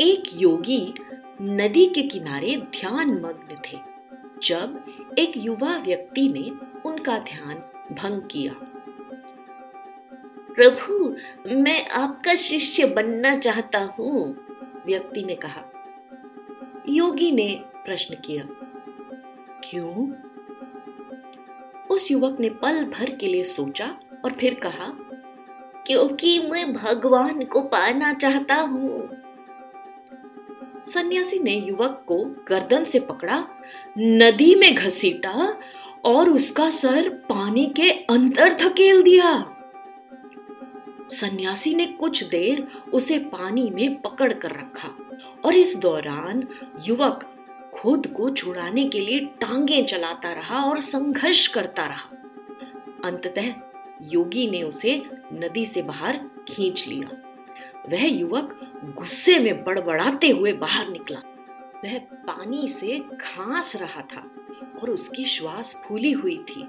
एक योगी नदी के किनारे ध्यान मग्न थे। जब एक युवा व्यक्ति ने उनका ध्यान भंग किया। प्रभु, मैं आपका शिष्य बनना चाहता हूँ, व्यक्ति ने कहा। योगी ने प्रश्न किया। क्यों? उस युवक ने पल भर के लिए सोचा और फिर कहा, क्योंकि मैं भगवान को पाना चाहता हूँ। सन्यासी ने युवक को गर्दन से पकड़ा, नदी में घसीटा और उसका सर पानी के अंदर धकेल दिया। सन्यासी ने कुछ देर उसे पानी में पकड़ कर रखा और इस दौरान युवक खुद को छुड़ाने के लिए टांगे चलाता रहा और संघर्ष करता रहा। अंततः योगी ने उसे नदी से बाहर खींच लिया। वह युवक गुस्से में बड़बड़ाते हुए बाहर निकला। वह पानी से घास रहा था और उसकी श्वास फूली हुई थी।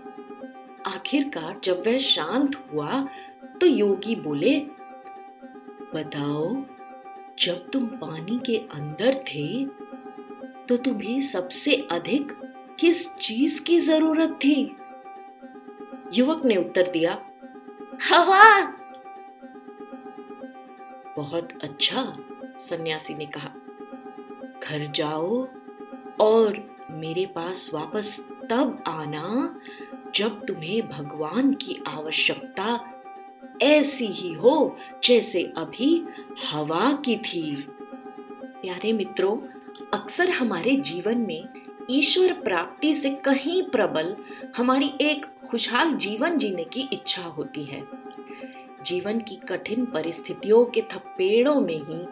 आखिरकार जब वह शांत हुआ तो योगी बोले, बताओ, जब तुम पानी के अंदर थे तो तुम्हें सबसे अधिक किस चीज़ की ज़रूरत थी? युवक ने उत्तर दिया, हवा। बहुत अच्छा सन्यासी ने कहा। घर जाओ और मेरे पास वापस तब आना जब तुम्हें भगवान की आवश्यकता ऐसी ही हो जैसे अभी हवा की थी। प्यारे मित्रों, अक्सर हमारे जीवन में ईश्वर प्राप्ति से कहीं प्रबल हमारी एक खुशहाल जीवन जीने की इच्छा होती है। जीवन की कठिन परिस्थितियों के थपेड़ों में ही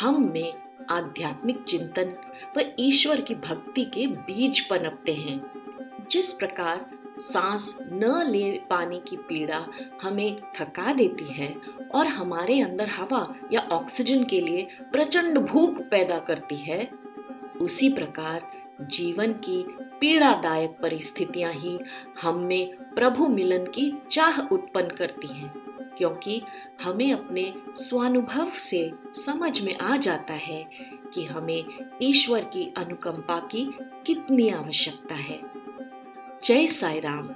हम में आध्यात्मिक चिंतन व ईश्वर की भक्ति के बीज पनपते हैं। जिस प्रकार सांस न ले पाने की पीड़ा हमें थका देती है और हमारे अंदर हवा या ऑक्सीजन के लिए प्रचंड भूख पैदा करती है, उसी प्रकार जीवन की पीड़ादायक परिस्थितियाँ ही हम में प्रभु मिलन की चाह उत्पन्न करती हैं। क्योंकि हमें अपने स्वानुभव से समझ में आ जाता है कि हमें ईश्वर की अनुकंपा की कितनी आवश्यकता है। जय साई राम